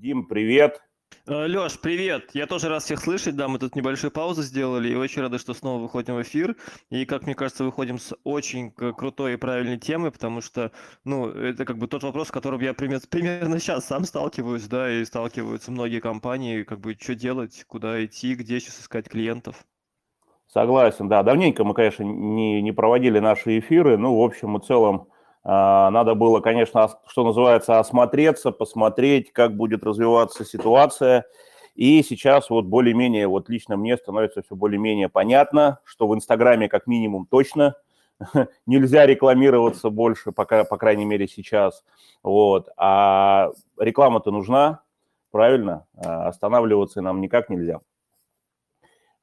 Дим, привет. Э, Леш, привет! Я тоже рад всех слышать, да, мы тут небольшую паузу сделали и очень рады, что снова выходим в эфир. И, как мне кажется, выходим с очень крутой и правильной темы, потому что, ну, это как бы тот вопрос, с которым я примерно, примерно сейчас сам сталкиваюсь, да, и сталкиваются многие компании, как бы, что делать, куда идти, где сейчас искать клиентов. Согласен, да. Давненько мы, конечно, не, не проводили наши эфиры, ну, в общем и целом, надо было, конечно, что называется, осмотреться, посмотреть, как будет развиваться ситуация. И сейчас вот более-менее, вот лично мне становится все более-менее понятно, что в Инстаграме как минимум точно нельзя рекламироваться больше, пока, по крайней мере сейчас. Вот. А реклама-то нужна, правильно? А останавливаться нам никак нельзя.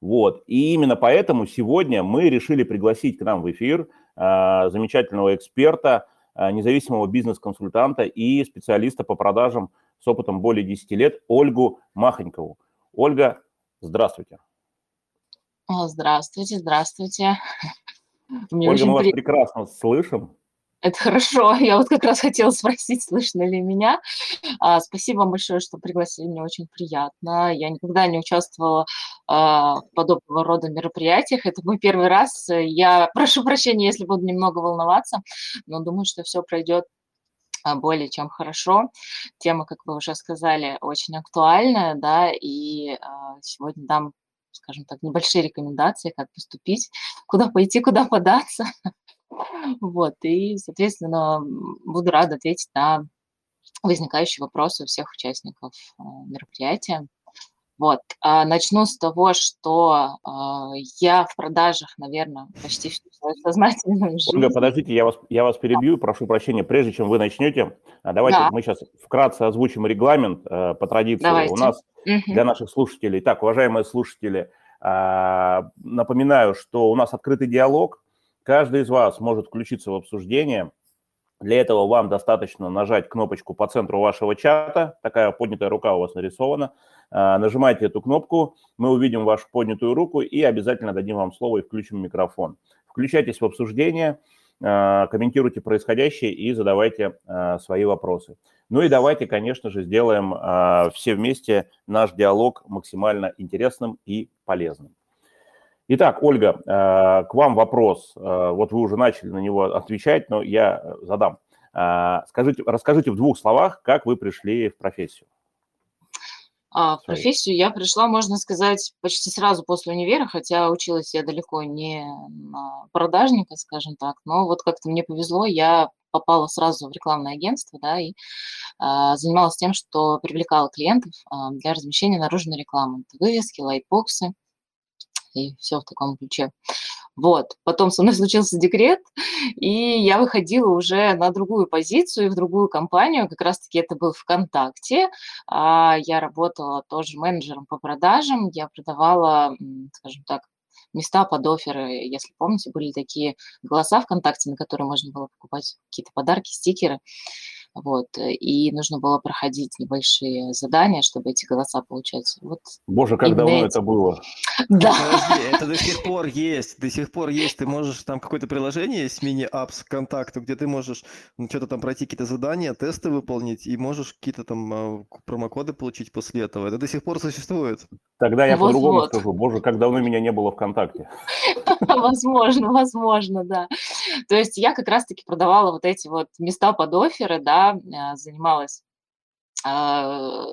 Вот. И именно поэтому сегодня мы решили пригласить к нам в эфир а, замечательного эксперта, а, независимого бизнес-консультанта и специалиста по продажам с опытом более 10 лет Ольгу Махонькову. Ольга, здравствуйте. Здравствуйте, здравствуйте. Мне Ольга, мы вас прекрасно слышим. Это хорошо. Я вот как раз хотела спросить, слышно ли меня. А, спасибо большое, что пригласили. Мне очень приятно. Я никогда не участвовала в подобного рода мероприятиях. Это мой первый раз. Я прошу прощения, если буду немного волноваться, но думаю, что все пройдет а, более чем хорошо. Тема, как вы уже сказали, очень актуальная, да, и а, сегодня дам скажем так, небольшие рекомендации, как поступить, куда пойти, куда податься. Вот, и, соответственно, буду рада ответить на возникающие вопросы у всех участников мероприятия. Вот, а, начну с того, что а, я в продажах, наверное, почти всю свою сознательную жизнь. Ольга, подождите, я вас, я вас перебью, прошу прощения, прежде чем вы начнете, а давайте да. мы сейчас вкратце озвучим регламент э, по традиции. Давайте. У нас угу. для наших слушателей, так, уважаемые слушатели, напоминаю, что у нас открытый диалог, Каждый из вас может включиться в обсуждение. Для этого вам достаточно нажать кнопочку по центру вашего чата. Такая поднятая рука у вас нарисована. А, нажимайте эту кнопку, мы увидим вашу поднятую руку и обязательно дадим вам слово и включим микрофон. Включайтесь в обсуждение, а, комментируйте происходящее и задавайте а, свои вопросы. Ну и давайте, конечно же, сделаем все вместе наш диалог максимально интересным и полезным. Итак, Ольга, э, к вам вопрос. Э, вот вы уже начали на него отвечать, но я э, задам. Скажите, расскажите в двух словах, как вы пришли в профессию. А, в профессию я пришла, можно сказать, почти сразу после универа, хотя училась я далеко не на продажника, скажем так, но вот как-то мне повезло, я попала сразу в рекламное агентство, да, и а, занималась тем, что привлекала клиентов а, для размещения наружной рекламы. Это вывески, лайтбоксы, и все в таком ключе. Вот. Потом со мной случился декрет, и я выходила уже на другую позицию, в другую компанию. Как раз-таки это был ВКонтакте. А, я работала тоже менеджером по продажам. Я продавала, скажем так, места под оферы. Если помните, были такие голоса ВКонтакте, на которые можно было покупать какие-то подарки, стикеры. Вот, э, и нужно было проходить небольшие задания, чтобы эти голоса получать. Вот Боже, как давно эти... это было. Да. Подожди, это до сих пор есть, до сих пор есть. Ты можешь, там какое-то приложение есть, мини-апс контакту, где ты можешь ну, что-то там пройти, какие-то задания, тесты выполнить, и можешь какие-то там а, промокоды получить после этого. Это до сих пор существует. Тогда я вот, по-другому вот. скажу. Боже, как давно меня не было ВКонтакте. Возможно, возможно, да. То есть я как раз-таки продавала вот эти вот места под оферы, да, а, занималась а,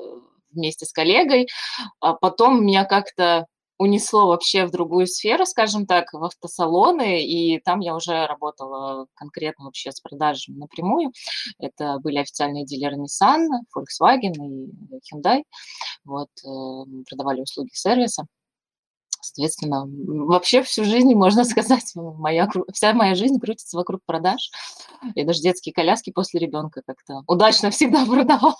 вместе с коллегой. А потом меня как-то унесло вообще в другую сферу, скажем так, в автосалоны, и там я уже работала конкретно вообще с продажами напрямую. Это были официальные дилеры Nissan, Volkswagen и Hyundai. Вот, э, продавали услуги сервиса. Соответственно, вообще всю жизнь, можно сказать, моя, вся моя жизнь крутится вокруг продаж. Я даже детские коляски после ребенка как-то удачно всегда продавала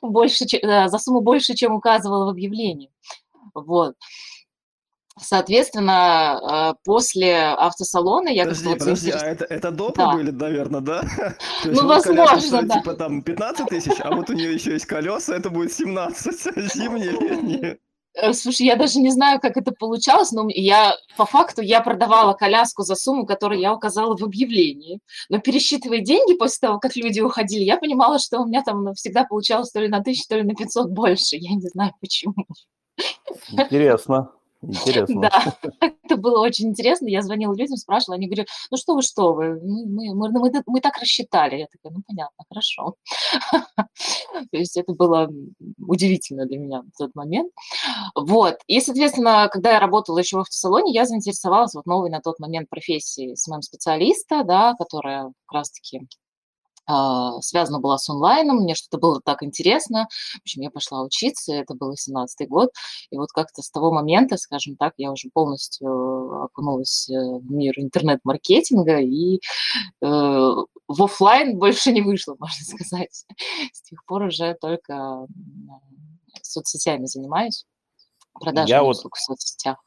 больше, за сумму больше, чем указывала в объявлении. Вот. Соответственно, э, после автосалона я... Подожди, как подожди, а это, это допы да. были, наверное, да? Ну, возможно, да. Типа там 15 тысяч, а вот у нее еще есть колеса, это будет 17, зимние, летние. Э, слушай, я даже не знаю, как это получалось, но я по факту я продавала коляску за сумму, которую я указала в объявлении. Но пересчитывая деньги после того, как люди уходили, я понимала, что у меня там всегда получалось то ли на тысячу, то ли на 500 больше. Я не знаю почему. Интересно. Интересно. Да, это было очень интересно. Я звонила людям, спрашивала, они говорят, ну что вы, что вы, мы, мы, мы, мы, мы так рассчитали. Я такая, ну понятно, хорошо. То есть это было удивительно для меня в тот момент. Вот. И, соответственно, когда я работала еще в автосалоне, я заинтересовалась вот новой на тот момент профессией SMM-специалиста, да, которая как раз-таки связана была с онлайном, мне что-то было так интересно. В общем, я пошла учиться, это был 17 год, и вот как-то с того момента, скажем так, я уже полностью окунулась э, в мир интернет-маркетинга и э, в офлайн больше не вышло, можно сказать. С тех пор уже только соцсетями занимаюсь, продажами вот... услуг в соцсетях.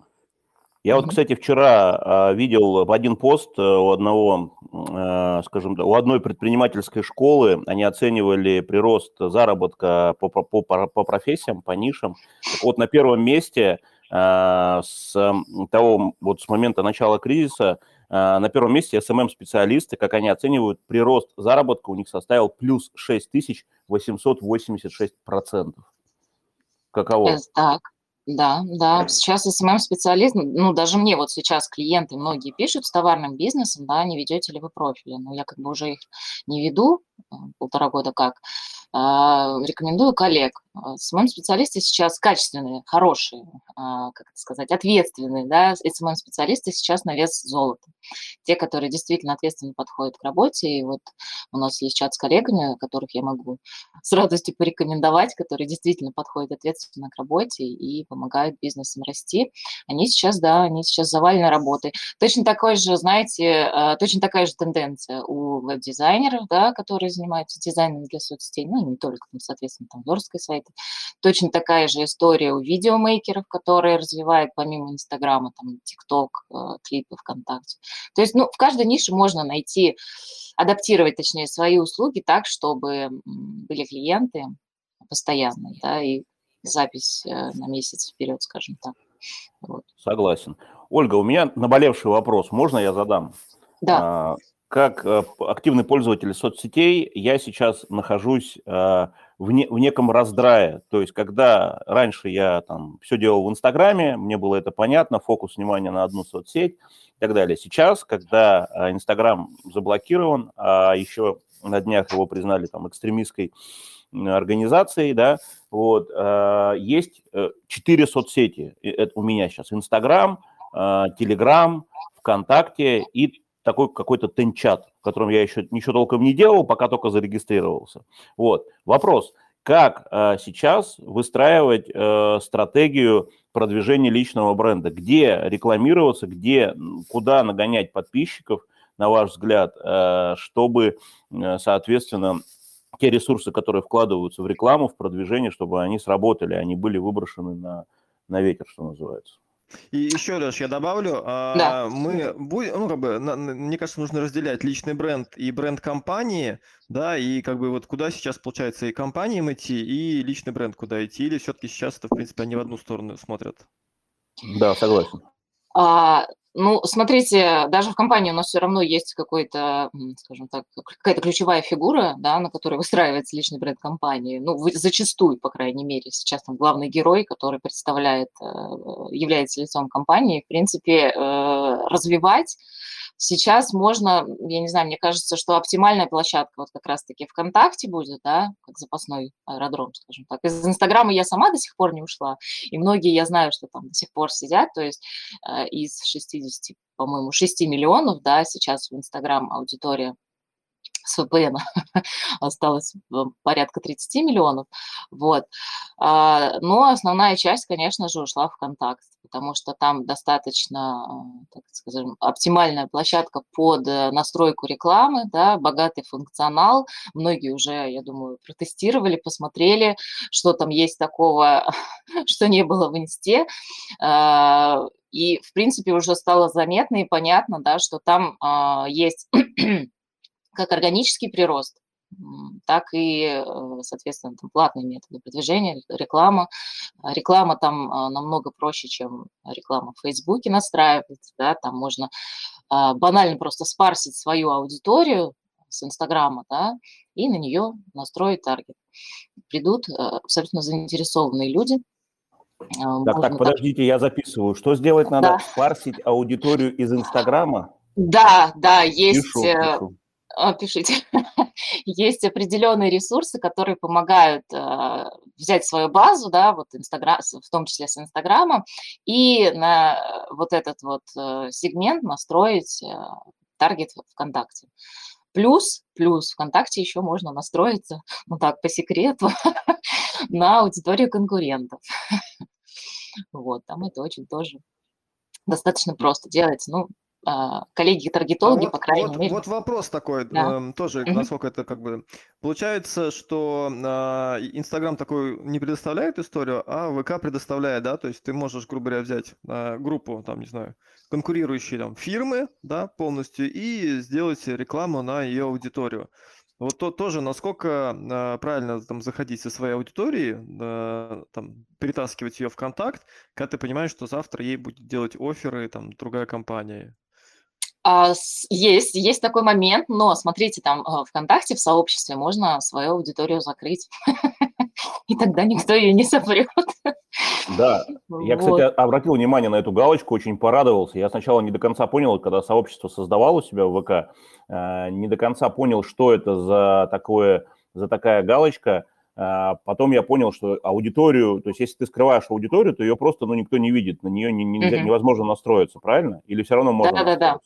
Я вот, кстати, вчера э, видел один пост э, у одного, э, скажем так, у одной предпринимательской школы, они оценивали прирост заработка по, по, по, по профессиям, по нишам. Так вот, на первом месте э, с того, вот с момента начала кризиса, э, на первом месте SMM-специалисты, как они оценивают, прирост заработка у них составил плюс 6886%. Каково? Так, да, да, сейчас SMM-специалист, ну, даже мне вот сейчас клиенты многие пишут с товарным бизнесом, да, не ведете ли вы профили, но я как бы уже их не веду, э, полтора года как, рекомендую коллег. А, СММ-специалисты сейчас качественные, хорошие, а, как это сказать, ответственные, да, СММ-специалисты сейчас на вес золота. Те, которые действительно ответственно подходят к работе, и вот у нас есть чат с коллегами, которых я могу с радостью порекомендовать, которые действительно подходят ответственно к работе и помогают бизнесам расти. Они сейчас, да, они сейчас завалены работой. Точно такой же, знаете, точно такая же тенденция у веб-дизайнеров, да, которые занимаются дизайном для соцсетей, ну, не только, там, соответственно, там, версткой сайты. Точно такая же история у видеомейкеров, которые развивают помимо Инстаграма, там, ТикТок, э, клипы ВКонтакте. То есть, ну, в каждой нише можно найти, адаптировать, точнее, свои услуги так, чтобы были клиенты постоянные, да, и запись э, на месяц вперед, скажем так. Вот. Согласен. Ольга, у меня наболевший вопрос. Можно я задам? Да. Как э, активный пользователь соцсетей я сейчас нахожусь э, в, не, в неком раздрае. То есть, когда раньше я там все делал в Инстаграме, мне было это понятно, фокус внимания на одну соцсеть и так далее. Сейчас, когда э, Инстаграм заблокирован, а еще на днях его признали там экстремистской организацией, да, вот, есть четыре соцсети это у меня сейчас. Инстаграм, Телеграм, ВКонтакте и такой какой-то тенчат, в котором я еще ничего толком не делал, пока только зарегистрировался. Вот. Вопрос, как э, сейчас выстраивать э, стратегию продвижения личного бренда? Где рекламироваться, где, куда нагонять подписчиков, на ваш взгляд, э, чтобы, э, соответственно, те ресурсы, которые вкладываются в рекламу, в продвижение, чтобы они сработали, они были выброшены на, на ветер, что называется? И еще, Леш, я добавлю, а, Да. мы будем, ну, как бы, мне кажется, нужно разделять личный бренд и бренд компании, да, и как бы вот куда сейчас, получается, и компаниям идти, и личный бренд куда идти, или все-таки сейчас это, в принципе, они в одну сторону смотрят? Да, согласен. А, ну, смотрите, даже в компании у нас все равно есть какой-то, скажем так, какая-то ключевая фигура, да, на которой выстраивается личный бренд компании. Ну, зачастую, по крайней мере, сейчас там главный герой, который представляет, э, является лицом компании, в принципе, э, развивать Сейчас можно, я не знаю, мне кажется, что оптимальная площадка вот как раз-таки ВКонтакте будет, да, как запасной аэродром, скажем так. Из Инстаграма я сама до сих пор не ушла, и многие, я знаю, что там до сих пор сидят, то есть э, из 60, по-моему, 6 миллионов, да, сейчас в Инстаграм аудитория с VPN осталось э, порядка 30 миллионов. Вот. А, но основная часть, конечно же, ушла в ВКонтакт, потому что там достаточно, э, так скажем, оптимальная площадка под э, настройку рекламы, да, богатый функционал. Многие уже, я думаю, протестировали, посмотрели, что там есть такого, что не было в инсте. А, и, в принципе, уже стало заметно и понятно, да, что там а, есть как органический прирост, так и, э, соответственно, там платные методы продвижения, реклама. Реклама там а, намного проще, чем реклама в Фейсбуке настраивать, да, там можно а, банально просто спарсить свою аудиторию с Инстаграма, да, и на нее настроить таргет. Придут э, абсолютно заинтересованные люди, а, так, так, подождите, я записываю. Что сделать надо? Да. Спарсить аудиторию из Инстаграма? Да, да, есть... Пишу, э, пишу. А, пишите. есть определенные ресурсы, которые помогают э, взять свою базу, да, вот Инстаграм, в том числе с Инстаграма, и на вот этот вот э, сегмент настроить э, таргет ВКонтакте. Плюс, плюс ВКонтакте еще можно настроиться, ну так, по секрету, на аудиторию конкурентов. вот, там это очень тоже достаточно просто делать. Ну, коллеги-таргетологи, а вот, по крайней вот, мере. Вот вопрос такой, да. э, тоже, угу. насколько это как бы... Получается, что Инстаграм э, такой не предоставляет историю, а ВК предоставляет, да? То есть ты можешь, грубо говоря, взять э, группу, там, не знаю, конкурирующие там фирмы, да, полностью, и сделать рекламу на ее аудиторию. Вот то тоже, насколько э, правильно там заходить со своей аудитории, э, там, перетаскивать ее в контакт, когда ты понимаешь, что завтра ей будет делать оферы там другая компания. А, есть, есть такой момент, но смотрите, там э, ВКонтакте, в сообществе можно свою аудиторию закрыть, и тогда никто ее не сопрет. Да, я, кстати, обратил внимание на эту галочку, очень порадовался. Я сначала не до конца понял, когда сообщество создавал у себя в ВК, э, не до конца понял, что это за, такое, за такая галочка – а, потом я понял, что аудиторию, то есть если ты скрываешь аудиторию, то ее просто ну, никто не видит, на нее не, не, угу. невозможно настроиться, правильно? Или все равно можно Да-да-да.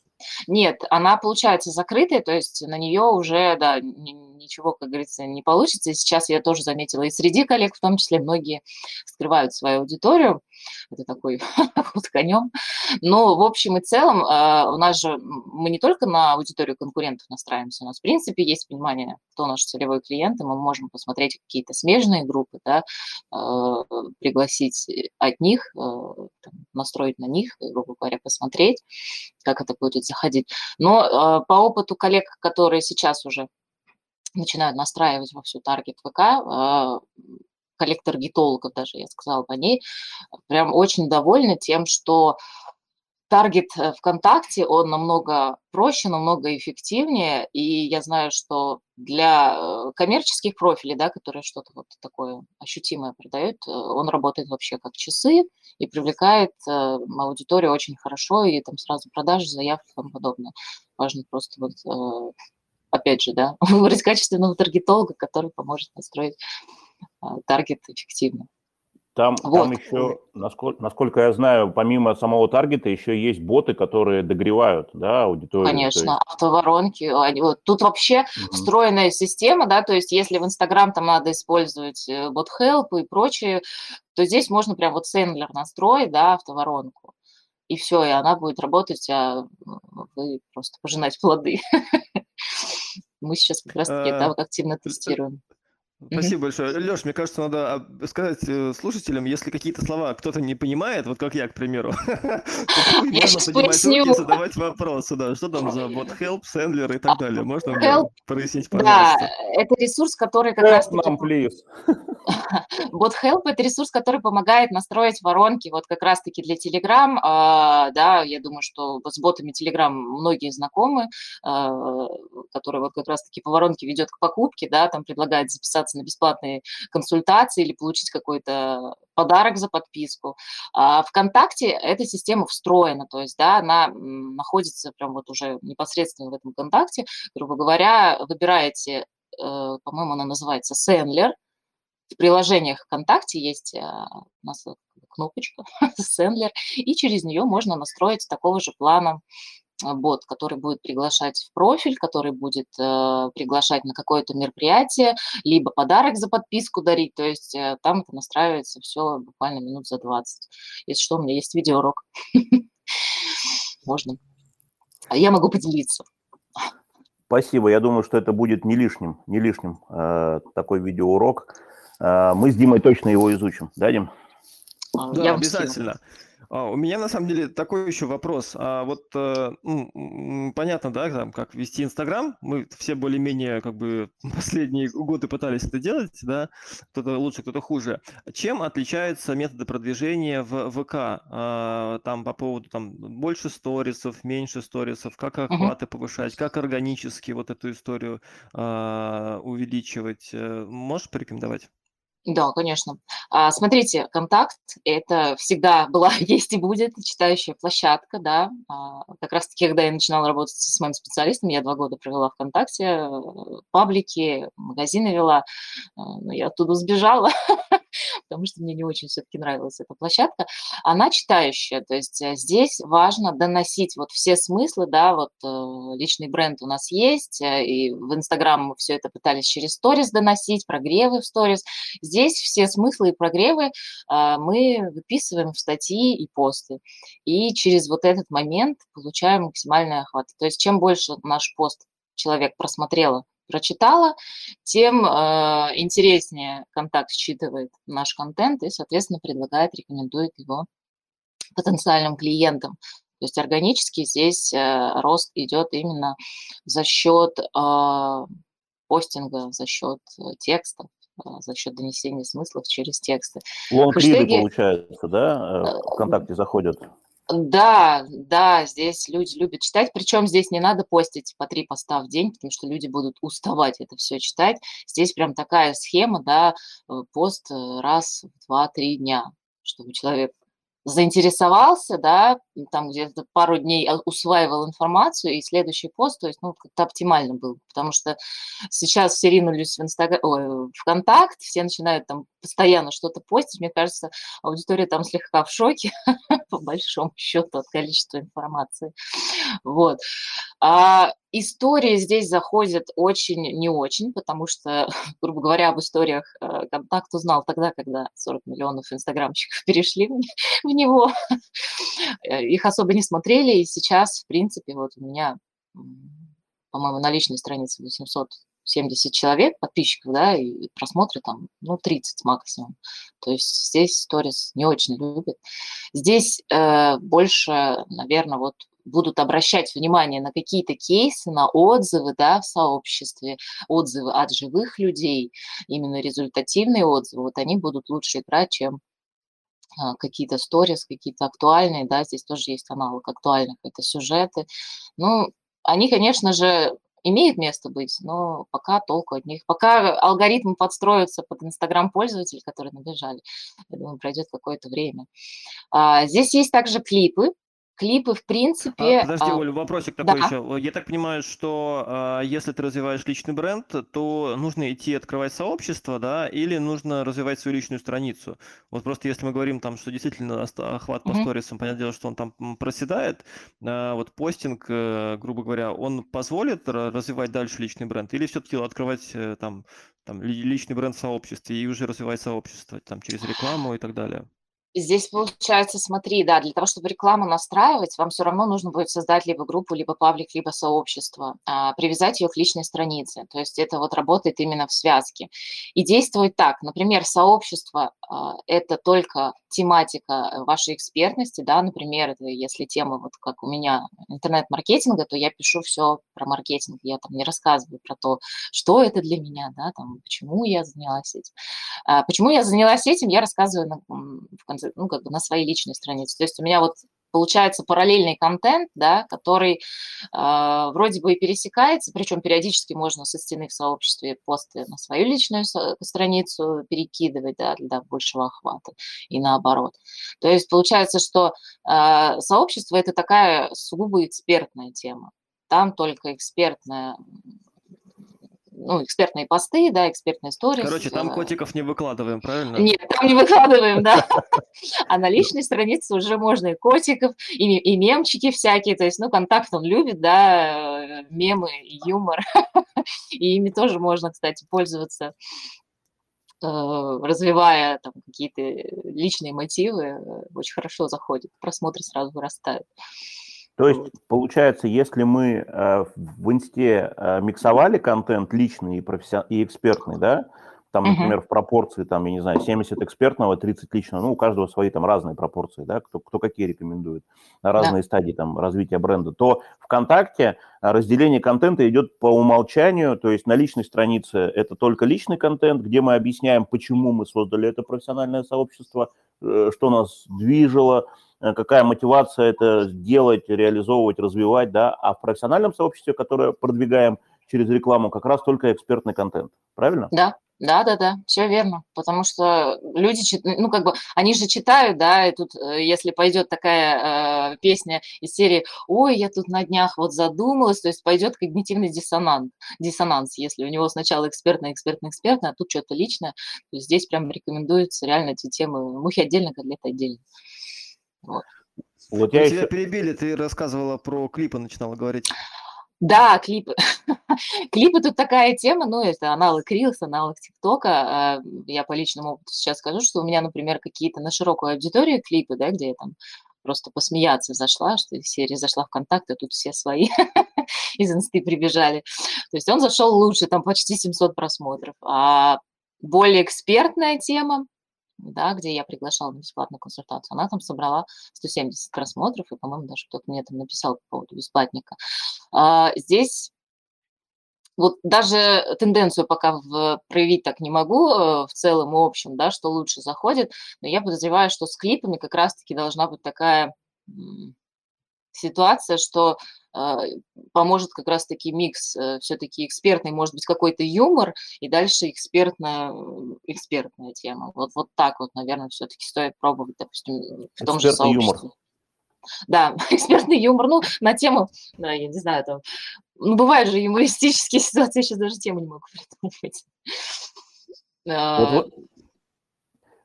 Нет, она получается закрытая, то есть на нее уже, да, ничего, как говорится, не получится. И сейчас я тоже заметила, и среди коллег в том числе многие скрывают свою аудиторию. Это такой ход конем. Но в общем и целом а, у нас же мы не только на аудиторию конкурентов настраиваемся, у нас в принципе есть понимание, кто наш целевой клиент, и мы можем посмотреть какие-то смежные группы, да, а, пригласить от них, а, настроить на них, грубо говоря, посмотреть, как это будет заходить. Но по опыту коллег, которые сейчас уже начинают настраивать во всю таргет ВК, а, коллектор гитологов даже, я сказала по ней, прям очень довольны тем, что таргет э, ВКонтакте, он намного проще, намного эффективнее, и я знаю, что для э, коммерческих профилей, да, которые что-то вот такое ощутимое продают, э, он работает вообще как часы и привлекает аудиторию очень хорошо, и там сразу продажи, заявки и тому подобное. Важно просто вот опять же, да, выбрать качественного таргетолога, который поможет настроить таргет эффективно. Там, вот. там еще, насколько, насколько я знаю, помимо самого таргета еще есть боты, которые догревают да, аудиторию. Конечно, есть... автоворонки. Вот. Тут вообще угу. встроенная система, да, то есть если в Инстаграм там надо использовать э, бот help и прочее, то здесь можно прям вот сендлер настроить, да, автоворонку. И все, и она будет работать, а вы просто пожинать плоды. Мы сейчас как раз-таки это а, активно тестируем. Спасибо большое. Леш, мне кажется, надо сказать э, слушателям, если какие-то слова кто-то не понимает, вот как я, к примеру, можно поднимать руки и задавать вопросы, да, что там за бот help, сендлер и так далее. Можно прояснить, пожалуйста? Да, это ресурс, который как раз... Бот Help – это ресурс, который помогает настроить воронки вот как раз-таки для Telegram. А, да, я думаю, что с ботами Telegram многие знакомы, а, который вот как раз-таки по воронке ведет к покупке, да, там предлагает записаться на бесплатные консультации или получить какой-то подарок за подписку. А ВКонтакте эта система встроена, то есть, да, она находится прям вот уже непосредственно в этом контакте. Грубо говоря, выбираете э, по-моему, она называется Sendler, в приложениях ВКонтакте есть а, у нас кнопочка Sendler, и через нее можно настроить такого же плана бот, который будет приглашать в профиль, который будет э, приглашать на какое-то мероприятие, либо подарок за подписку дарить. То есть э, там это настраивается все буквально минут за 20. Если что, у меня есть видеоурок. Можно. Я могу поделиться. Спасибо. Я думаю, что это будет не лишним, не лишним э, такой видеоурок. Э, мы с Димой точно его изучим. Да, Дим? Да, Я обязательно. А, у меня на самом деле такой еще вопрос. А вот ну, понятно, да, там, как вести Инстаграм. Мы все более-менее как бы последние годы пытались это делать, да, кто-то лучше, кто-то хуже. Чем отличаются методы продвижения в ВК? А, там по поводу там больше сторисов, меньше сторисов, как охваты uh-huh. повышать, как органически вот эту историю а, увеличивать. Э, можешь порекомендовать? Да, конечно. А, смотрите, "Контакт"- это всегда была, есть и будет читающая площадка, да. А, как раз таки, когда я начинала работать с моим специалистом, я два года провела "ВКонтакте", э, паблики, магазины вела, э, но я оттуда сбежала. потому что мне не очень все-таки нравилась эта площадка, она читающая, то есть э, здесь важно доносить вот все смыслы, да, вот э, личный бренд у нас есть, э, и в Инстаграм мы все это пытались через сторис доносить, прогревы в сторис. Здесь все смыслы и прогревы мы выписываем в статьи и посты, и через вот этот момент получаем максимальный охват. То есть чем больше наш пост человек просмотрела прочитала, тем э, интереснее контакт считывает наш контент и, соответственно, предлагает, рекомендует его потенциальным клиентам. То есть органически здесь э, рост идет именно за счет э, постинга, за счет э, текстов, э, за счет донесения смыслов через тексты. Лонгриды, получается, да, э, э, ВКонтакте заходят? Да, да, здесь люди любят читать, причем здесь не надо постить по три поста в день, потому что люди будут уставать это все читать. Здесь прям такая схема, да, э, пост э, раз в два-три дня, чтобы человек заинтересовался, да, там где-то пару дней усваивал информацию, и следующий пост, то есть, ну, как-то оптимально был, потому что сейчас все ринулись в Инстаграм, ой, ВКонтакт, все начинают там постоянно что-то постить, мне кажется, аудитория там слегка в шоке, по большому счету, от количества информации, вот. А истории здесь заходят очень не очень, потому что, грубо говоря, об историях э, контакт узнал тогда, когда 40 миллионов инстаграмщиков перешли в него. Э, их особо не смотрели, и сейчас, в принципе, вот у меня, по-моему, на личной странице 870 человек, подписчиков, да, и просмотры там, ну, 30 максимум. То есть здесь сторис не очень любят. Здесь э, больше, наверное, вот будут обращать внимание на какие-то кейсы, на отзывы да, в сообществе, отзывы от живых людей, именно результативные отзывы, вот они будут лучше играть, чем а, какие-то сторис, какие-то актуальные, да, здесь тоже есть аналог актуальных, это сюжеты. Ну, они, конечно же, имеют место быть, но пока толку от них. Пока алгоритмы подстроятся под Инстаграм пользователей, которые набежали, я думаю, пройдет какое-то время. А, здесь есть также клипы, Клипы, в принципе... А, подожди, а, Оль, вопросик такой да. еще. Я так понимаю, что а, если ты развиваешь личный бренд, то нужно идти открывать сообщество, да, или нужно развивать свою личную страницу? Вот просто если мы говорим там, что действительно охват по mm-hmm. сторисам, понятное дело, что он там проседает, а, вот постинг, а, грубо говоря, он позволит развивать дальше личный бренд, или все-таки открывать э, там, там личный бренд в сообществе и уже развивать сообщество там через рекламу и так далее? Здесь получается, смотри, да, для того, чтобы рекламу настраивать, вам все равно нужно будет создать либо группу, либо паблик, либо сообщество, а, привязать ее к личной странице. То есть это вот работает именно в связке. И действует так. Например, сообщество а, – это только тематика вашей экспертности, да, например, если тема вот как у меня интернет-маркетинга, то я пишу все про маркетинг, я там не рассказываю про то, что это для меня, да, там, почему я занялась этим. А, почему я занялась этим, я рассказываю в конце ну, как бы на своей личной странице. То есть у меня вот получается параллельный контент, да, который э, вроде бы и пересекается, причем периодически можно со стены в сообществе посты на свою личную страницу перекидывать да, для большего охвата и наоборот. То есть получается, что э, сообщество это такая сугубо экспертная тема. Там только экспертная ну, экспертные посты, да, экспертные истории. Короче, там котиков не выкладываем, правильно? Нет, там не выкладываем, да. А на личной странице уже можно и котиков, и, и мемчики всякие, то есть, ну, контакт он любит, да, мемы, юмор, и ими тоже можно, кстати, пользоваться э, развивая там какие-то личные мотивы, э, очень хорошо заходит, просмотры сразу вырастают. То есть, получается, если мы э, в инсте э, миксовали контент личный и, профессион... и экспертный, да, там, например, в пропорции, там, я не знаю, 70 экспертного, 30 личного, ну, у каждого свои там разные пропорции, да, кто, кто какие рекомендует, на разные да. стадии там развития бренда, то ВКонтакте разделение контента идет по умолчанию, то есть на личной странице это только личный контент, где мы объясняем, почему мы создали это профессиональное сообщество, э, что нас движило, э, какая мотивация это делать, реализовывать, развивать, да, а в профессиональном сообществе, которое продвигаем через рекламу, как раз только экспертный контент, правильно? Да, да-да-да, все верно, потому что люди, ну, как бы, они же читают, да, и тут, э, если пойдет такая э, песня из серии «Ой, я тут на днях вот задумалась», то есть пойдет когнитивный диссонанс, диссонанс, если у него сначала экспертное, экспертное, экспертное, а тут что-то личное, то здесь прям рекомендуется реально эти темы, мухи отдельно, котлеты отдельно. Вот. Вот я Тебя еще... перебили, ты рассказывала про клипы, начинала говорить. Да, клипы. клипы тут такая тема, ну, это аналог Reels, аналог ТикТока. А, я по личному опыту сейчас скажу, что у меня, например, какие-то на широкую аудиторию клипы, да, где я там просто посмеяться зашла, что из серии зашла в контакт, а тут все свои из инсты прибежали. То есть он зашел лучше, там почти 700 просмотров. А более экспертная тема, да, где я приглашала на бесплатную консультацию, она там собрала 170 просмотров, и, по-моему, даже кто-то мне там написал по поводу бесплатника. А, здесь вот даже тенденцию пока в, проявить так не могу э, в целом и общем, да, что лучше заходит, но я подозреваю, что с клипами как раз-таки должна быть такая ситуация, что поможет как раз-таки микс, э, все-таки экспертный, может быть, какой-то юмор, и дальше экспертная, экспертная тема. Вот, вот так вот, наверное, все-таки стоит пробовать, допустим, в том же сообществе. Юмор. Да, экспертный юмор, ну, на тему, да, я не знаю, там, ну, бывают же юмористические ситуации, я сейчас даже тему не могу придумать. Вот, вот,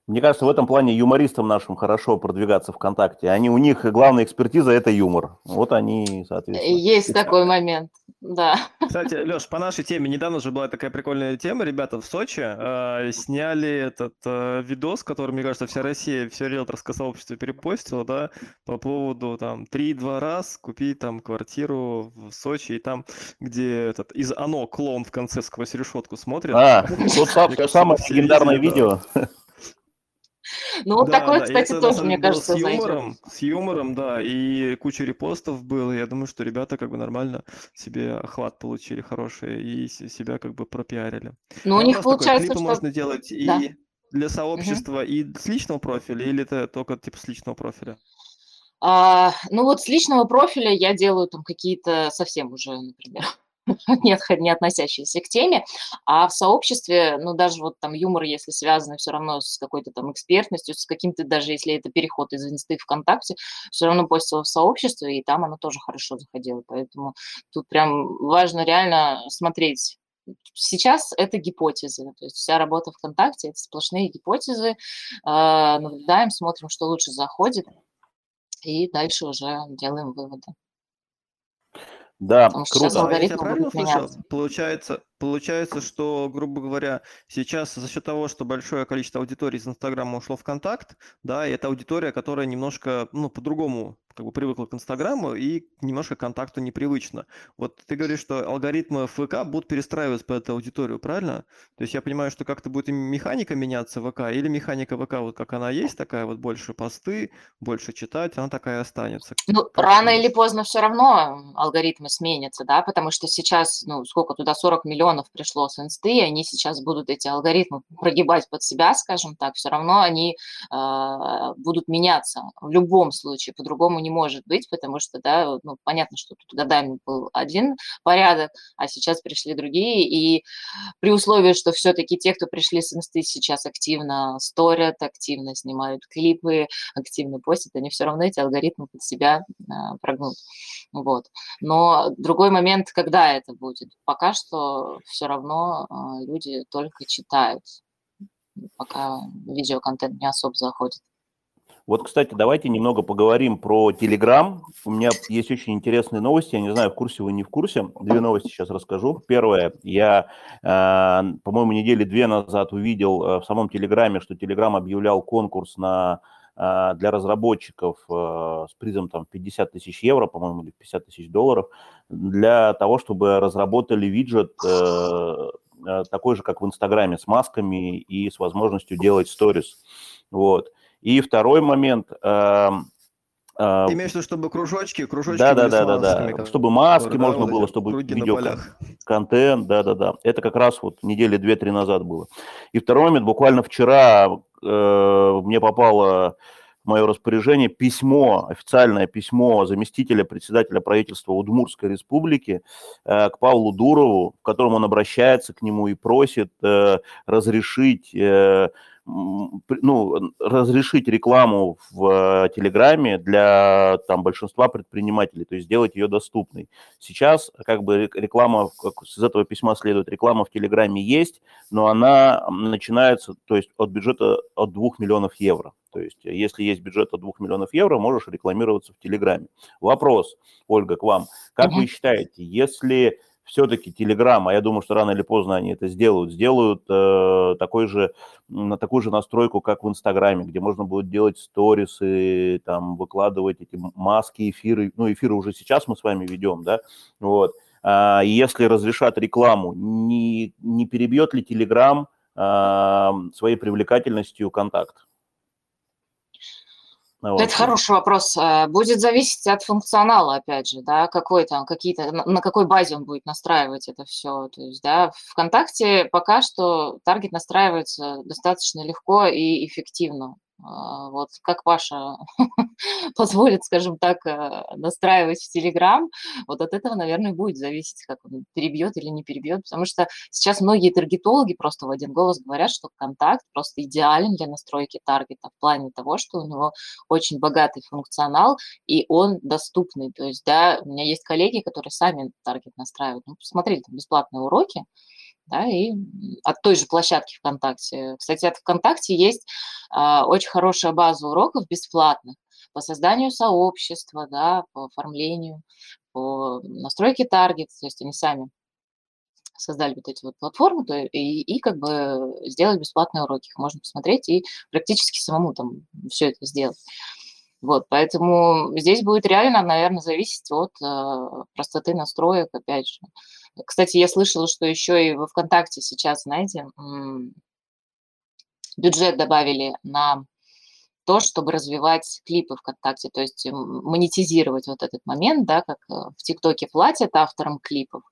мне кажется, в этом плане юмористам нашим хорошо продвигаться ВКонтакте. Они, у них главная экспертиза – это юмор. Вот они, соответственно. Есть такой момент, да. Кстати, Леш, по нашей теме, недавно же была такая прикольная тема. Ребята в Сочи э, сняли этот э, видос, который, мне кажется, вся Россия, все риэлторское сообщество перепостило, да, по поводу там три-два раз купить там квартиру в Сочи, и там, где этот из оно клоун в конце сквозь решетку смотрит. А, тот самое легендарное видео. Ну, вот да, такое, да. кстати, это, тоже, мне кажется, с юмором, с юмором, да, и куча репостов было. Я думаю, что ребята как бы нормально себе охват получили хороший и себя как бы пропиарили. Ну, у них получается, такой, клипы что... можно делать да. и для сообщества, угу. и с личного профиля, или это только типа с личного профиля? А, ну вот с личного профиля я делаю там какие-то совсем уже, например, не, не относящиеся к теме, а в сообществе, ну, даже вот там юмор, если связан все равно с какой-то там экспертностью, с каким-то, даже если это переход из инсты ВКонтакте, все равно постил в сообществе, и там оно тоже хорошо заходило, поэтому тут прям важно реально смотреть. Сейчас это гипотезы, то есть вся работа ВКонтакте – это сплошные гипотезы, а, наблюдаем, смотрим, что лучше заходит, и дальше уже делаем выводы. Да, Потому круто. А я правильно слышал? Получается, Получается, что, грубо говоря, сейчас за счет того, что большое количество аудитории из Инстаграма ушло в контакт, да, и это аудитория, которая немножко, ну, по-другому как бы привыкла к Инстаграму и немножко к контакту непривычно. Вот ты говоришь, что алгоритмы ФК будут перестраиваться под эту аудиторию, правильно? То есть я понимаю, что как-то будет и механика меняться ВК, или механика ВК, вот как она есть, такая вот больше посты, больше читать, она такая останется. Ну, как рано или поздно все равно алгоритмы сменятся, да, потому что сейчас, ну, сколько туда, 40 миллионов миллионов пришло с инсты, и они сейчас будут эти алгоритмы прогибать под себя, скажем так, все равно они э, будут меняться в любом случае, по-другому не может быть, потому что, да, ну, понятно, что тут годами был один порядок, а сейчас пришли другие, и при условии, что все-таки те, кто пришли с инсты, сейчас активно сторят, активно снимают клипы, активно постят, они все равно эти алгоритмы под себя э, прогнут. Вот. Но другой момент, когда это будет? Пока что все равно а, люди только читают, пока видеоконтент не особо заходит. Вот, кстати, давайте немного поговорим про Telegram. У меня есть очень интересные новости. Я не знаю, в курсе вы, не в курсе. Две новости сейчас расскажу. Первое. Я, э, по-моему, недели две назад увидел э, в самом Телеграме, что Telegram объявлял конкурс на а, для разработчиков а, с призом там 50 тысяч евро, по-моему, или 50 тысяч долларов, для того, чтобы разработали виджет, э, такой же, как в Инстаграме, с масками и с возможностью делать сторис. Вот. И второй момент а, Ты имеешь в виду, чтобы кружочки, кружочки да, да, да, да, да, чтобы маски да, можно было, чтобы видео контент, да, да, да. Это как раз вот недели две-три назад было. И второй момент, буквально вчера э, мне попало в мое распоряжение письмо, официальное письмо заместителя председателя правительства Удмурской республики э, к Павлу Дурову, в котором он обращается к нему и просит э, разрешить э, ну, разрешить рекламу в э, Телеграме для там, большинства предпринимателей, то есть сделать ее доступной. Сейчас как бы реклама, как из этого письма следует, реклама в Телеграме есть, но она начинается, то есть от бюджета от 2 миллионов евро. То есть если есть бюджет от 2 миллионов евро, можешь рекламироваться в Телеграме. Вопрос, Ольга, к вам. Как uh-huh. вы считаете, если все-таки Telegram, а я думаю, что рано или поздно они это сделают, сделают э, такой же, на такую же настройку, как в Инстаграме, где можно будет делать сторисы, там, выкладывать эти маски, эфиры. Ну, эфиры уже сейчас мы с вами ведем, да, вот. А, если разрешат рекламу, не, не перебьет ли Telegram а, своей привлекательностью контакт? Ну вот. Это хороший вопрос. Э, будет зависеть от функционала, опять же, да, какой там, какие-то, на какой базе он будет настраивать это все. То есть, да, ВКонтакте пока что таргет настраивается достаточно легко и эффективно. А, вот как Паша позволит, скажем так, э, настраивать в Телеграм, вот от этого, наверное, будет зависеть, как он перебьет или не перебьет, потому что сейчас многие таргетологи просто в один голос говорят, что контакт просто идеален для настройки таргета в плане того, что у него очень богатый функционал и он доступный. То есть, да, у меня есть коллеги, которые сами таргет настраивают. Ну, посмотрели там бесплатные уроки, да, и от той же площадки ВКонтакте. Кстати, от ВКонтакте есть а, очень хорошая база уроков бесплатных по созданию сообщества, да, по оформлению, по настройке таргет, то есть они сами создали вот эти вот платформы то, и, и как бы сделать бесплатные уроки. Их можно посмотреть и практически самому там все это сделать. Вот, поэтому здесь будет реально, наверное, зависеть от э, простоты настроек, опять же. Кстати, я слышала, что еще и во ВКонтакте сейчас, знаете, бюджет добавили на то, чтобы развивать клипы ВКонтакте, то есть монетизировать вот этот момент, да, как э, в ТикТоке платят авторам клипов,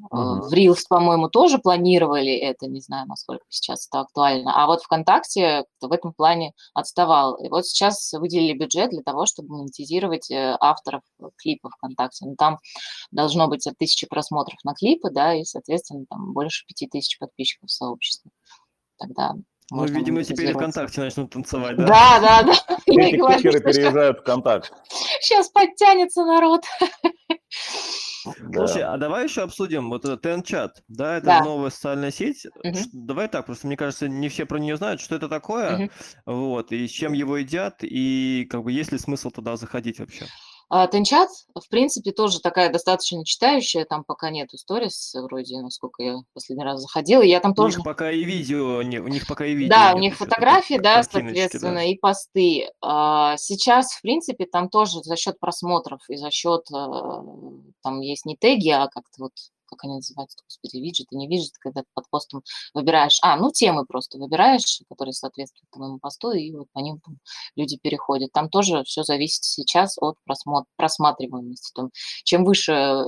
Uh-huh. В Reels, по-моему, тоже планировали это, не знаю, насколько сейчас это актуально. А вот ВКонтакте в этом плане отставал. И вот сейчас выделили бюджет для того, чтобы монетизировать э, авторов клипов ВКонтакте. Ну, там должно быть от тысячи просмотров на клипы, да, и, соответственно, там больше пяти тысяч подписчиков в сообществе. Тогда ну, видимо, теперь ВКонтакте начнут танцевать, да? Да, да, да. Эти тикеры переезжают в ВКонтакт. Сейчас подтянется народ. Да. Слушай, а давай еще обсудим вот этот Тенчат, да, это да. новая социальная сеть. Угу. Давай так, просто мне кажется, не все про нее знают, что это такое, угу. вот, и с чем его едят, и как бы есть ли смысл туда заходить вообще? А, Тенчат, в принципе, тоже такая достаточно читающая, там пока нет сторис, вроде, насколько я последний раз заходила, я там тоже... У них пока и видео, не, у них пока и видео. Да, у них фотографии, да, соответственно, да. и посты. А, сейчас, в принципе, там тоже за счет просмотров и за счет, э, там есть не теги, а как-то вот как они называются, господи, виджеты, не виджеты, когда под постом выбираешь, а, ну, темы просто выбираешь, которые соответствуют твоему посту, и вот по ним там, люди переходят. Там тоже все зависит сейчас от просмотр, просматриваемости. Там, чем выше э,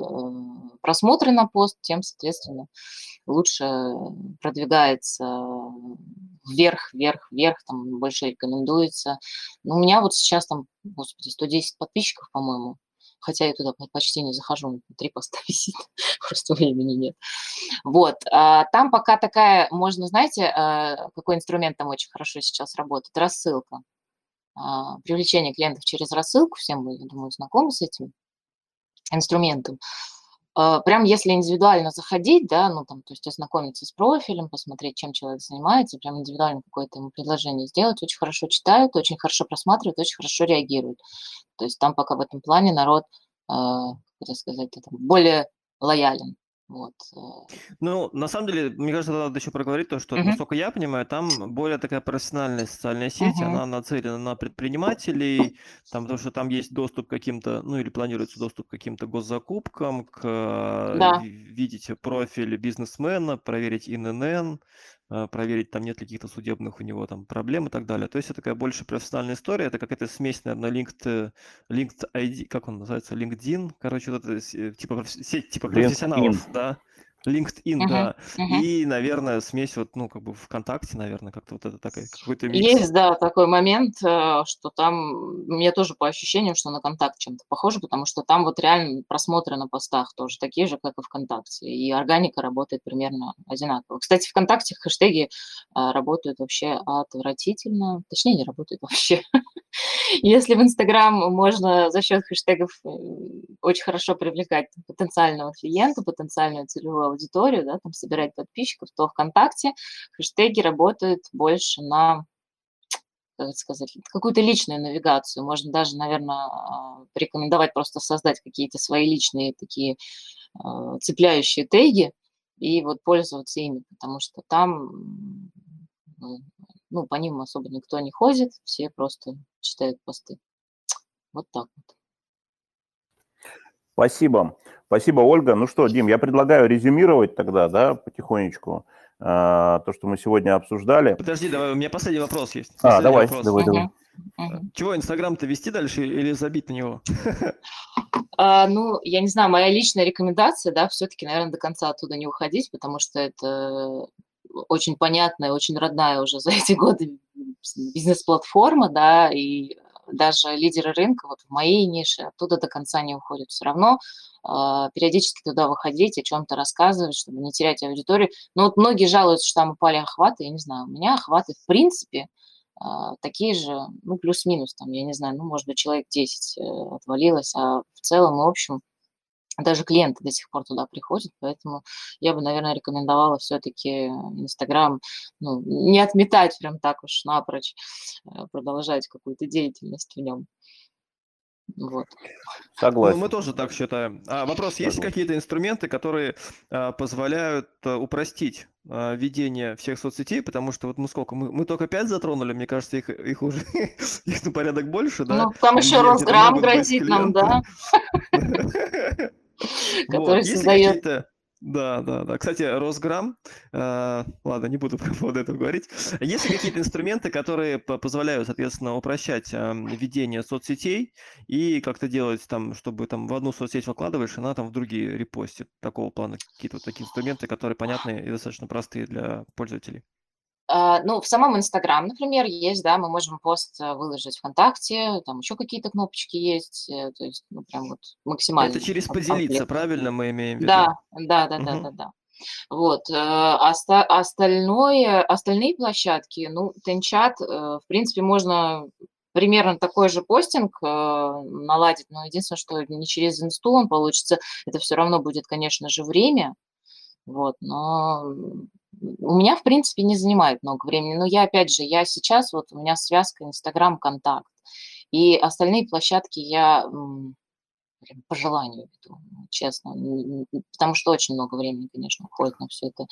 просмотры на пост, тем, соответственно, лучше продвигается вверх, вверх, вверх, там больше рекомендуется. Но у меня вот сейчас там, господи, 110 подписчиков, по-моему, хотя я туда почти не захожу, три поста висит, просто времени нет. Вот, а, там пока такая, можно, знаете, а, какой инструмент там очень хорошо сейчас работает? Рассылка. А, привлечение клиентов через рассылку, всем вы, я думаю, знакомы с этим инструментом. А, прям если индивидуально заходить, да, ну там, то есть ознакомиться с профилем, посмотреть, чем человек занимается, прям индивидуально какое-то ему предложение сделать, очень хорошо читают, очень хорошо просматривают, очень хорошо реагируют. То есть там пока в этом плане народ, э, как сказать, это более лоялен. Вот. Э. Ну, на самом деле, мне кажется, надо еще проговорить то, что, uh-huh. насколько я понимаю, там более такая профессиональная социальная сеть, uh-huh. она нацелена на предпринимателей, там, потому что там есть доступ к каким-то, ну или планируется доступ к каким-то госзакупкам, к да. видеть профиль бизнесмена, проверить ИНН, Э, проверить, там нет ли каких-то судебных у него там проблем и так далее. То есть это такая больше профессиональная история, это какая-то смесь, наверное, linked, linked ID, как он называется, LinkedIn, короче, вот это э, типа сеть типа профессионалов, LinkedIn. да, LinkedIn, uh-huh, да. Uh-huh. И, наверное, смесь вот, ну, как бы ВКонтакте, наверное, как-то вот это такая, какой-то микс. Есть, да, такой момент, э, что там, мне тоже по ощущениям, что на Контакт чем-то похоже, потому что там вот реально просмотры на постах тоже такие же, как и ВКонтакте. И органика работает примерно одинаково. Кстати, ВКонтакте хэштеги э, работают вообще отвратительно. Точнее, не работают вообще. Если в Инстаграм можно за счет хэштегов э, очень хорошо привлекать потенциального клиента, потенциальную целевую аудиторию, да, там собирать подписчиков, то ВКонтакте хэштеги работают больше на как сказать, какую-то личную навигацию. Можно даже, наверное, а, порекомендовать просто создать какие-то свои личные такие а, цепляющие теги и вот пользоваться ими, потому что там, ну, по ним особо никто не ходит, все просто читают посты. Вот так вот. Спасибо. Спасибо, Ольга. Ну что, Дим, я предлагаю резюмировать тогда, да, потихонечку а, то, что мы сегодня обсуждали. Подожди, давай, у меня последний вопрос есть. А, последний а, давай, вопрос. давай, давай. Чего, Инстаграм-то вести дальше или забить на него? А, ну, я не знаю, моя личная рекомендация, да, все-таки, наверное, до конца оттуда не уходить, потому что это очень понятная, очень родная уже за эти годы бизнес-платформа, да, и даже лидеры рынка вот в моей нише оттуда до конца не уходят. Все равно э, периодически туда выходить, о чем-то рассказывать, чтобы не терять аудиторию. Но вот многие жалуются, что там упали охваты. Я не знаю, у меня охваты в принципе э, такие же, ну, плюс-минус, там, я не знаю, ну, может быть, человек 10 э, отвалилось, а в целом и общем даже клиенты до сих пор туда приходят, поэтому я бы, наверное, рекомендовала все-таки Инстаграм ну, не отметать прям так уж напрочь, э, продолжать какую-то деятельность в нем. Вот. Согласен. Ну, мы тоже так считаем. А вопрос, есть какие-то инструменты, которые а, позволяют а, упростить а, ведение всех соцсетей? Потому что вот мы сколько, мы, мы только пять затронули, мне кажется, их, их уже их на порядок больше, да? Ну, там еще Росграм грозит нам, да? который создает... Да, да, да. Кстати, Росграм, э, ладно, не буду по поводу этого говорить. Есть ли какие-то инструменты, которые позволяют, соответственно, упрощать э, ведение соцсетей и как-то делать там, чтобы там в одну соцсеть выкладываешь, она там в другие репостит? Такого плана какие-то вот такие инструменты, которые понятны и достаточно простые для пользователей. А, ну, в самом Инстаграм, например, есть, да, мы можем пост э, выложить ВКонтакте, там еще какие-то кнопочки есть, э, то есть, ну, прям вот максимально. Это через поделиться, правильно мы имеем в виду? Да, да, да, да, да, да. Вот, э, оста- остальное, остальные площадки, ну, Тенчат, в принципе, можно примерно такой же постинг наладить, но единственное, что не через инсту он получится, это все равно будет, конечно же, время, вот, но у меня, в принципе, не занимает много времени. Но я, опять же, я сейчас, вот у меня связка Инстаграм, Контакт. И остальные площадки я по желанию веду, честно. Потому что очень много времени, конечно, уходит на все это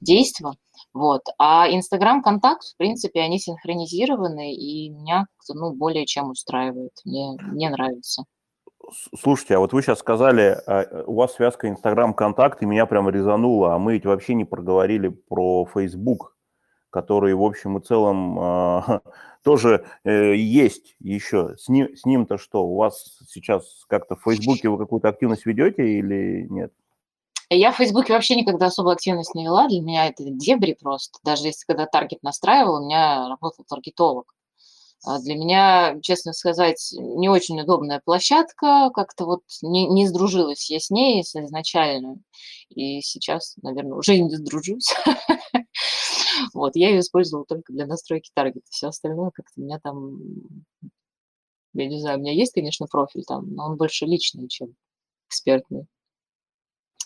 действо. Вот. А Инстаграм, Контакт, в принципе, они синхронизированы, и меня ну, более чем устраивает. Мне, мне нравится. Слушайте, а вот вы сейчас сказали, а, у вас связка Инстаграм-контакт, и меня прям резануло, а мы ведь вообще не проговорили про Facebook, который, в общем и целом, а, тоже э, есть еще. С ним, с ним-то что, у вас сейчас как-то в Фейсбуке вы какую-то активность ведете или нет? Я в Фейсбуке вообще никогда особо активность не вела, для меня это дебри просто. Даже если когда таргет настраивал, у меня работал таргетолог. А для меня, честно сказать, не очень удобная площадка, как-то вот не, не сдружилась я с ней изначально, и сейчас, наверное, уже не сдружусь. Вот, я ее использовала только для настройки таргета, все остальное как-то меня там, я не знаю, у меня есть, конечно, профиль там, но он больше личный, чем экспертный.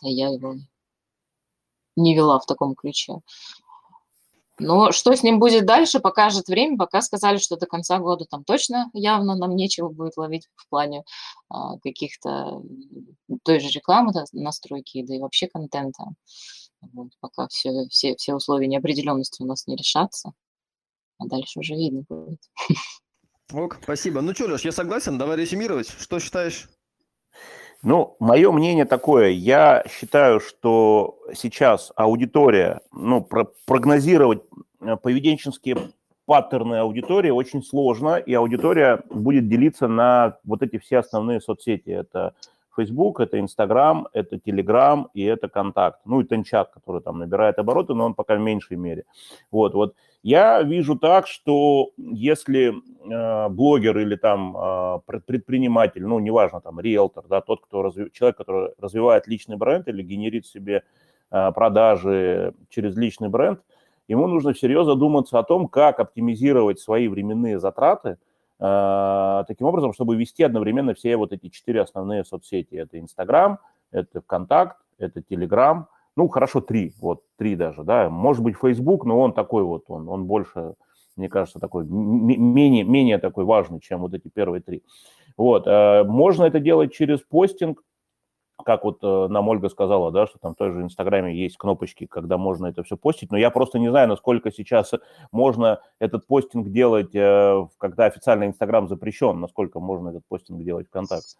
Я его не вела в таком ключе. Но что с ним будет дальше, покажет время. Пока сказали, что до конца года там точно явно нам нечего будет ловить в плане а, каких-то той же рекламы, настройки, да и вообще контента. Вот, пока все, все, все условия неопределенности у нас не решатся. А дальше уже видно будет. Ок, спасибо. Ну что, Леш, я согласен. Давай резюмировать. Что считаешь? Ну, мое мнение такое. Я считаю, что сейчас аудитория, ну, про прогнозировать э, поведенческие паттерны аудитории очень сложно, и аудитория будет делиться на вот эти все основные соцсети. Это Facebook, это Instagram, это Telegram и это Контакт. Ну и Тенчат, который там набирает обороты, но он пока в меньшей мере. Вот, вот. Я вижу так, что если э, блогер или там э, предприниматель, ну, неважно, там, риэлтор, да, тот, кто разви... человек, который развивает личный бренд или генерит себе э, продажи через личный бренд, ему нужно всерьез задуматься о том, как оптимизировать свои временные затраты, таким образом, чтобы вести одновременно все вот эти четыре основные соцсети. Это Инстаграм, это ВКонтакт, это Телеграм, ну, хорошо, три, вот, три даже, да, может быть, Facebook, но он такой вот, он, он больше, мне кажется, такой, менее, менее такой важный, чем вот эти первые три. Вот, э, можно это делать через постинг, как вот э, нам Ольга сказала, да, что там в той же Инстаграме есть кнопочки, когда можно это все постить, но я просто не знаю, насколько сейчас можно этот постинг делать, э, когда официально Инстаграм запрещен, насколько можно этот постинг делать ВКонтакте.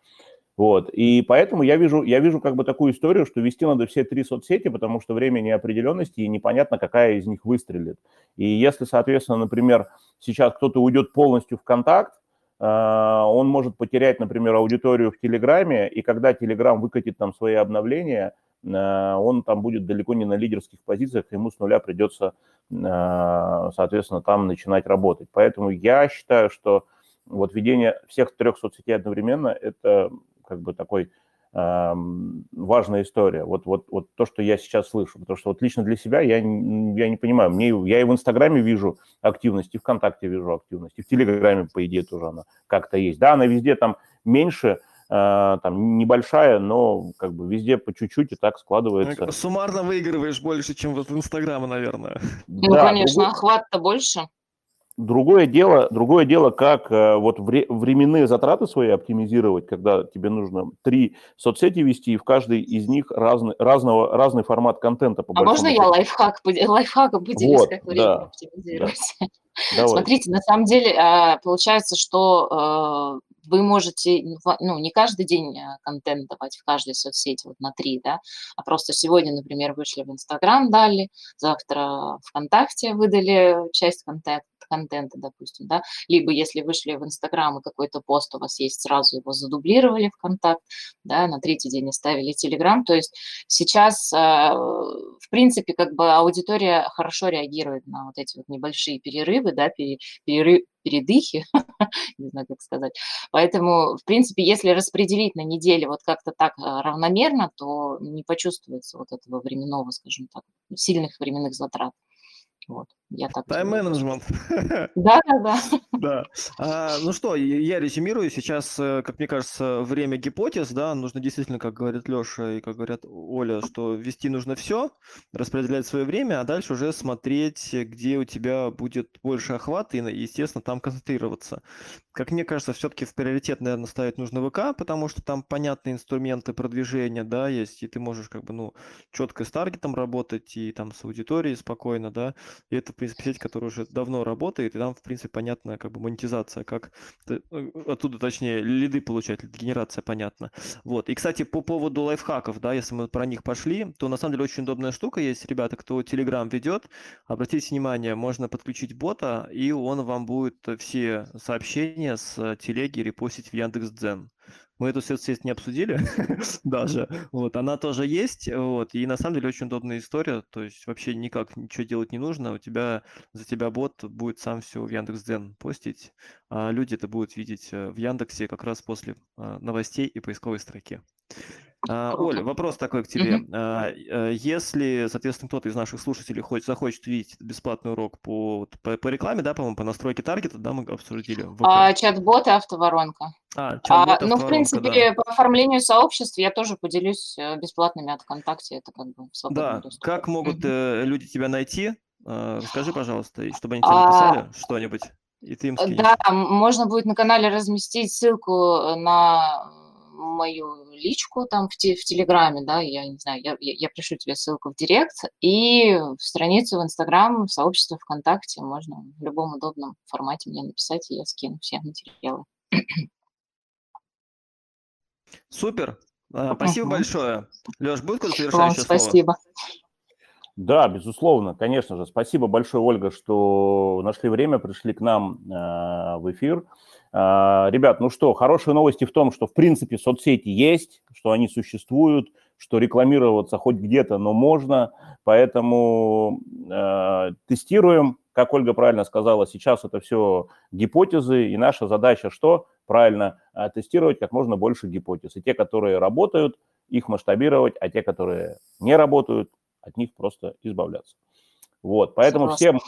Вот, и поэтому я вижу, я вижу как бы такую историю, что вести надо все три соцсети, потому что время неопределенности, и непонятно, какая из них выстрелит. И если, соответственно, например, сейчас кто-то уйдет полностью в контакт, он может потерять, например, аудиторию в Телеграме, и когда Телеграм выкатит там свои обновления, а, он там будет далеко не на лидерских позициях, ему с нуля придется, а, соответственно, там начинать работать. Поэтому я считаю, что вот ведение всех трех соцсетей одновременно – это как бы такой э, важная история. Вот, вот, вот то, что я сейчас слышу. Потому что вот лично для себя я, я не понимаю. Мне, я и в Инстаграме вижу активность, и ВКонтакте вижу активность, и в Телеграме, по идее, тоже она как-то есть. Да, она везде там меньше, э, там небольшая, но как бы везде по чуть-чуть и так складывается. Суммарно выигрываешь больше, чем вот в Инстаграме, наверное. Ну, да, конечно, охват-то больше. Другое дело, другое дело, как э, вот вре, временные затраты свои оптимизировать, когда тебе нужно три соцсети вести, и в каждой из них разный, разного, разный формат контента. По а можно я лайфхак, лайфхаком поделюсь, вот, как время да, оптимизировать? Да. Смотрите, на самом деле а, получается, что э, вы можете, ну, не каждый день э, контент давать в каждой соцсети, вот на три, да, а просто сегодня, например, вышли в Инстаграм, дали, завтра ВКонтакте выдали часть контента, контента, допустим, да, либо если вышли в Инстаграм и какой-то пост у вас есть, сразу его задублировали в контакт, да, на третий день оставили Телеграм, то есть сейчас, э, в принципе, как бы аудитория хорошо реагирует на вот эти вот небольшие перерывы, да, перерыв, передыхи, не знаю, как сказать. Поэтому, в принципе, если распределить на неделю вот как-то так а, равномерно, то не почувствуется вот этого временного, скажем так, сильных временных затрат. Вот, я так Тайм-менеджмент. Да, да, да. Да. А, ну что, я резюмирую. Сейчас, э, как мне кажется, время гипотез, да, нужно действительно, как говорит Леша и как говорят Оля, что вести нужно все, распределять свое время, а дальше уже смотреть, где у тебя будет больше охвата и, естественно, там концентрироваться. Как мне кажется, все-таки в приоритет, наверное, ставить нужно ВК, потому что там понятные инструменты продвижения, да, есть, и ты можешь как бы, ну, четко с таргетом работать и там с аудиторией спокойно, да, и это, в принципе, сеть, которая уже давно работает, и там, в принципе, понятная как бы монетизация, как э, оттуда, точнее, лиды получать, генерация понятна. Вот. И, кстати, по поводу лайфхаков, да, если мы про них пошли, то на самом деле очень удобная штука есть, ребята, кто Telegram ведет, обратите внимание, можно подключить бота, и он вам будет все сообщения с телеги репостить в Яндекс.Дзен. Мы эту соцсеть не обсудили даже. Вот, она тоже есть. Вот, и на самом деле очень удобная история. То есть вообще никак ничего делать не нужно. У тебя за тебя бот будет сам все в Яндекс.Дзен постить, люди это будут видеть э, в Яндексе как раз после а, новостей и поисковой строки. А, Оля, вопрос такой к тебе. А, э, если, соответственно, кто-то из наших слушателей хочет, захочет видеть бесплатный урок по, по, по рекламе, да, по-моему, по настройке таргета, да, мы обсудили. А, чат-бот и автоворонка. А, а, ну, в принципе, да. по оформлению сообществ я тоже поделюсь э, бесплатными от ВКонтакте, это как бы Да, доступ. как могут э, люди тебя найти? Расскажи, пожалуйста, чтобы они тебе а, написали что-нибудь, и ты им скинешь. Да, можно будет на канале разместить ссылку на мою личку там в, те, в Телеграме, да, я не знаю, я, я, я пришлю тебе ссылку в Директ, и в страницу в Инстаграм, в сообщество ВКонтакте, можно в любом удобном формате мне написать, и я скину все материалы. Супер, а, спасибо угу. большое. Леш, будет какое-то завершающее слово? спасибо. Да, безусловно, конечно же. Спасибо большое, Ольга, что нашли время, пришли к нам э, в эфир. Э, ребят, ну что, хорошие новости в том, что в принципе соцсети есть, что они существуют, что рекламироваться хоть где-то, но можно. Поэтому э, тестируем, как Ольга правильно сказала, сейчас это все гипотезы, и наша задача что? Правильно, э, тестировать как можно больше гипотез. И те, которые работают, их масштабировать, а те, которые не работают, от них просто избавляться. Вот, поэтому всем,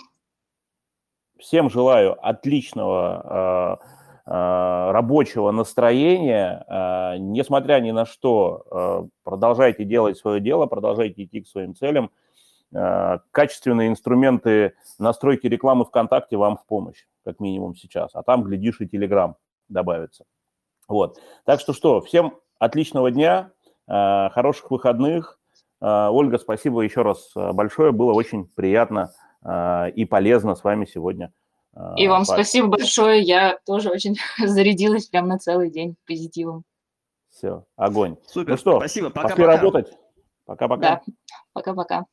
всем желаю отличного э, э, рабочего настроения, э, несмотря ни на что, продолжайте делать свое дело, продолжайте идти к своим целям. Качественные инструменты настройки рекламы ВКонтакте вам в помощь, как минимум сейчас, а там, глядишь, и Телеграм добавится. Вот, так что что, всем отличного дня, хороших выходных, а, Ольга, спасибо еще раз а, большое. Было очень приятно а, и полезно с вами сегодня. И вам спасибо большое. Я тоже очень зарядилась прямо на целый день позитивом. Все, огонь. Супер. Ну что, спасибо. Пока-пока. Пошли работать. Пока-пока. Да, пока-пока.